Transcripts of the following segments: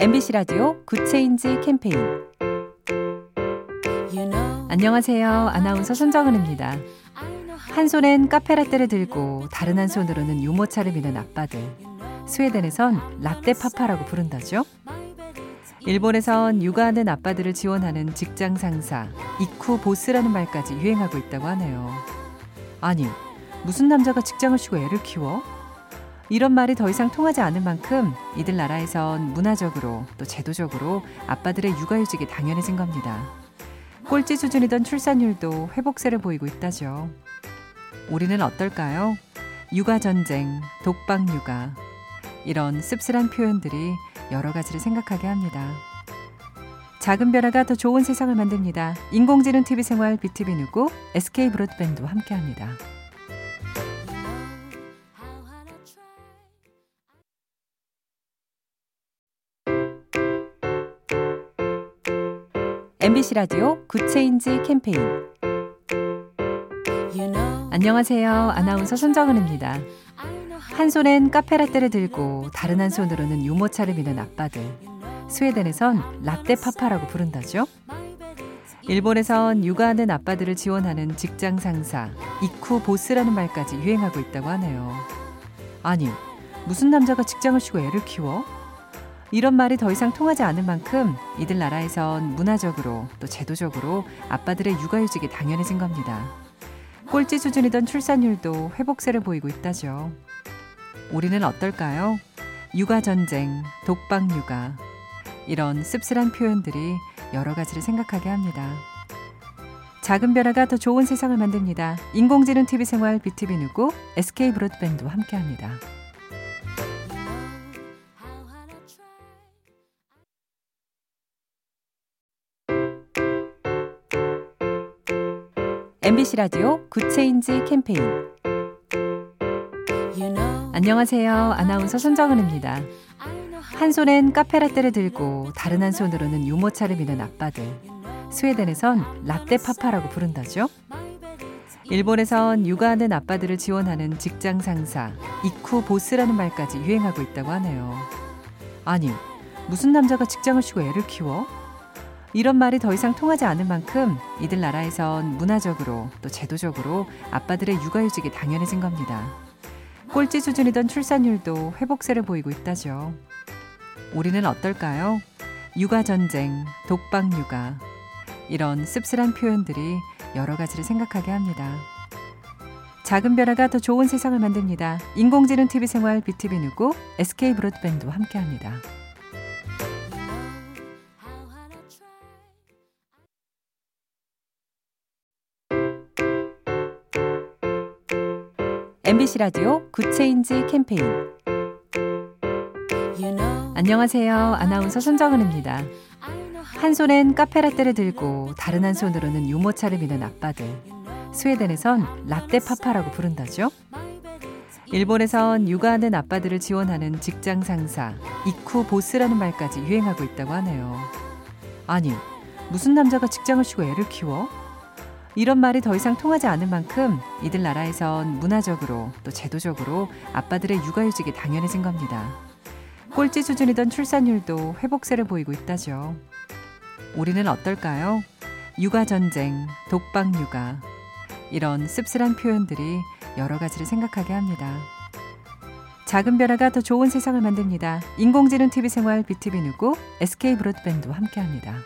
MBC 라디오 Good Change 캠페인 안녕하세요. 아나운서 손정은입니다. 한 손엔 카페라떼를 들고 다른 한 손으로는 유모차를 미는 아빠들. 스웨덴에선 latte papa라고 부른다죠. 일본에선 육아하는 아빠들을 지원하는 직장 상사, イクボス라는 말까지 유행하고 있다고 하네요. 아니, 무슨 남자가 직장을 쉬고 애를 키워? 이런 말이 더 이상 통하지 않을 만큼 이들 나라에선 문화적으로 또 제도적으로 아빠들의 육아휴직이 당연해진 겁니다. 꼴찌 수준이던 출산율도 회복세를 보이고 있다죠. 우리는 어떨까요? 육아전쟁, 독박육아. 이런 씁쓸한 표현들이 여러 가지를 생각하게 합니다. 작은 변화가 더 좋은 세상을 만듭니다. 인공지능 TV 생활 BTV 누구 SK 브로드밴드와 함께합니다. MBC 라디오 Good Change 캠페인 안녕하세요. 아나운서 손정은입니다. 한 손엔 카페라떼를 들고 다른 한 손으로는 유모차를 미는 아빠들. 스웨덴에선 latte papa라고 부른다죠. 일본에선 육아하는 아빠들을 지원하는 직장 상사, イクボス라는 말까지 유행하고 있다고 하네요. 아니, 무슨 남자가 직장을 쉬고 애를 키워? 이런 말이 더 이상 통하지 않을 만큼 이들 나라에선 문화적으로 또 제도적으로 아빠들의 육아휴직이 당연해진 겁니다. 꼴찌 수준이던 출산율도 회복세를 보이고 있다죠. 우리는 어떨까요? 육아 전쟁, 독박육아. 이런 씁쓸한 표현들이 여러 가지를 생각하게 합니다. 작은 변화가 더 좋은 세상을 만듭니다. 인공지능 TV 생활 BTV 누구 SK 브로드밴드와 함께합니다. MBC 라디오 Good Change 캠페인 안녕하세요. 아나운서 손정은입니다. 한 손엔 카페라떼를 들고 다른 한 손으로는 유모차를 미는 아빠들. 스웨덴에선 latte papa라고 부른다죠. 일본에선 육아하는 아빠들을 지원하는 직장 상사, イクボス라는 말까지 유행하고 있다고 하네요. 아니, 무슨 남자가 직장을 쉬고 애를 키워? 이런 말이 더 이상 통하지 않을 만큼 이들 나라에선 문화적으로 또 제도적으로 아빠들의 육아휴직이 당연해진 겁니다. 꼴찌 수준이던 출산율도 회복세를 보이고 있다죠. 우리는 어떨까요? 육아 전쟁, 독박육아. 이런 씁쓸한 표현들이 여러 가지를 생각하게 합니다. 작은 변화가 더 좋은 세상을 만듭니다. 인공지능 TV 생활 BTV 누구 SK 브로드밴드와 함께합니다. MBC 라디오 Good Change 캠페인 안녕하세요. 아나운서 손정은입니다. 한 손엔 카페라떼를 들고 다른 한 손으로는 유모차를 미는 아빠들. 스웨덴에선 latte papa라고 부른다죠. 일본에선 육아하는 아빠들을 지원하는 직장 상사, イクボス라는 말까지 유행하고 있다고 하네요. 아니, 무슨 남자가 직장을 쉬고 애를 키워? 이런 말이 더 이상 통하지 않을 만큼 이들 나라에선 문화적으로 또 제도적으로 아빠들의 육아휴직이 당연해진 겁니다. 꼴찌 수준이던 출산율도 회복세를 보이고 있다죠. 우리는 어떨까요? 육아 전쟁, 독박육아. 이런 씁쓸한 표현들이 여러 가지를 생각하게 합니다. 작은 변화가 더 좋은 세상을 만듭니다. 인공지능 TV 생활 BTV 누구 SK 브로드밴드와 함께합니다.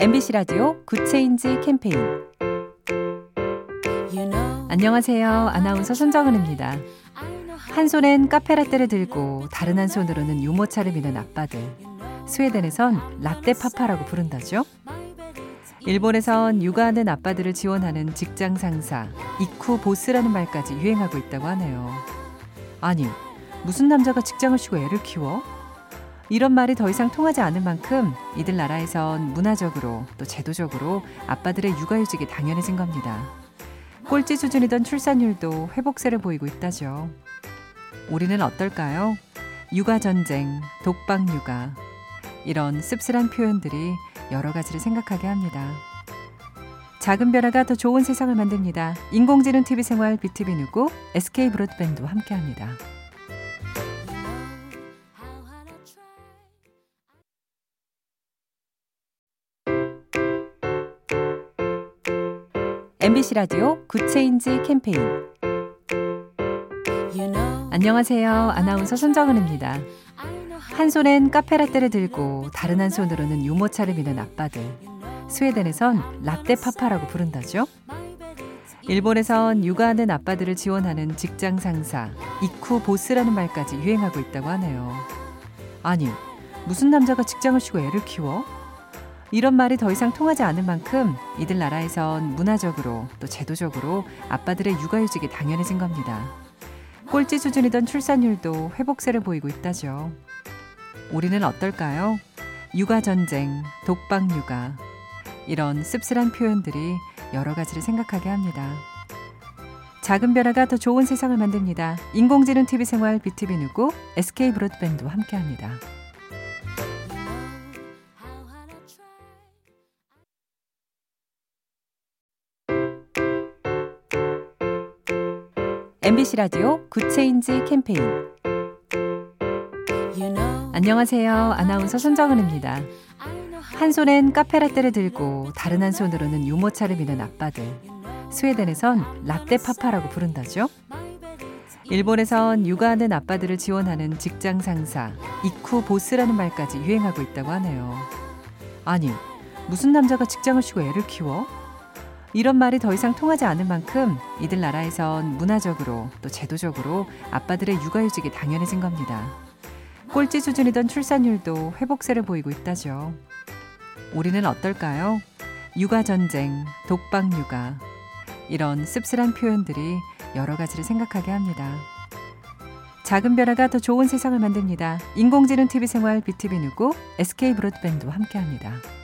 MBC 라디오 Good Change 캠페인 안녕하세요. 아나운서 손정은입니다. 한 손엔 카페라떼를 들고 다른 한 손으로는 유모차를 미는 아빠들. 스웨덴에선 latte papa라고 부른다죠. 일본에선 육아하는 아빠들을 지원하는 직장 상사, イクボス라는 말까지 유행하고 있다고 하네요. 아니, 무슨 남자가 직장을 쉬고 애를 키워? 이런 말이 더 이상 통하지 않을 만큼 이들 나라에선 문화적으로 또 제도적으로 아빠들의 육아휴직이 당연해진 겁니다. 꼴찌 수준이던 출산율도 회복세를 보이고 있다죠. 우리는 어떨까요? 육아전쟁, 독박육아. 이런 씁쓸한 표현들이 여러 가지를 생각하게 합니다. 작은 변화가 더 좋은 세상을 만듭니다. 인공지능 TV 생활 BTV 누구 SK 브로드밴드와 함께합니다. MBC 라디오 Good Change 캠페인 안녕하세요. 아나운서 손정은입니다. 한 손엔 카페라떼를 들고 다른 한 손으로는 유모차를 미는 아빠들. 스웨덴에선 latte papa라고 부른다죠. 일본에선 육아하는 아빠들을 지원하는 직장 상사, イクボス라는 말까지 유행하고 있다고 하네요. 아니, 무슨 남자가 직장을 쉬고 애를 키워? 이런 말이 더 이상 통하지 않을 만큼 이들 나라에선 문화적으로 또 제도적으로 아빠들의 육아휴직이 당연해진 겁니다. 꼴찌 수준이던 출산율도 회복세를 보이고 있다죠. 우리는 어떨까요? 육아 전쟁, 독박 육아, 이런 씁쓸한 표현들이 여러 가지를 생각하게 합니다. 작은 변화가 더 좋은 세상을 만듭니다. 인공지능 TV 생활 BTV 누구 SK 브로드밴드와 함께합니다. MBC 라디오 Good Change 캠페인 안녕하세요. 아나운서 손정은입니다. 한 손엔 카페라떼를 들고 다른 한 손으로는 유모차를 미는 아빠들. 스웨덴에선 latte papa라고 부른다죠. 일본에선 육아하는 아빠들을 지원하는 직장 상사, イクボス라는 말까지 유행하고 있다고 하네요. 아니, 무슨 남자가 직장을 쉬고 애를 키워? 이런 말이 더 이상 통하지 않을 만큼 이들 나라에선 문화적으로 또 제도적으로 아빠들의 육아휴직이 당연해진 겁니다. 꼴찌 수준이던 출산율도 회복세를 보이고 있다죠. 우리는 어떨까요? 육아 전쟁, 독박 육아. 이런 씁쓸한 표현들이 여러 가지를 생각하게 합니다. 작은 변화가 더 좋은 세상을 만듭니다. 인공지능 TV 생활 BTV 누구 SK 브로드밴드와 함께합니다.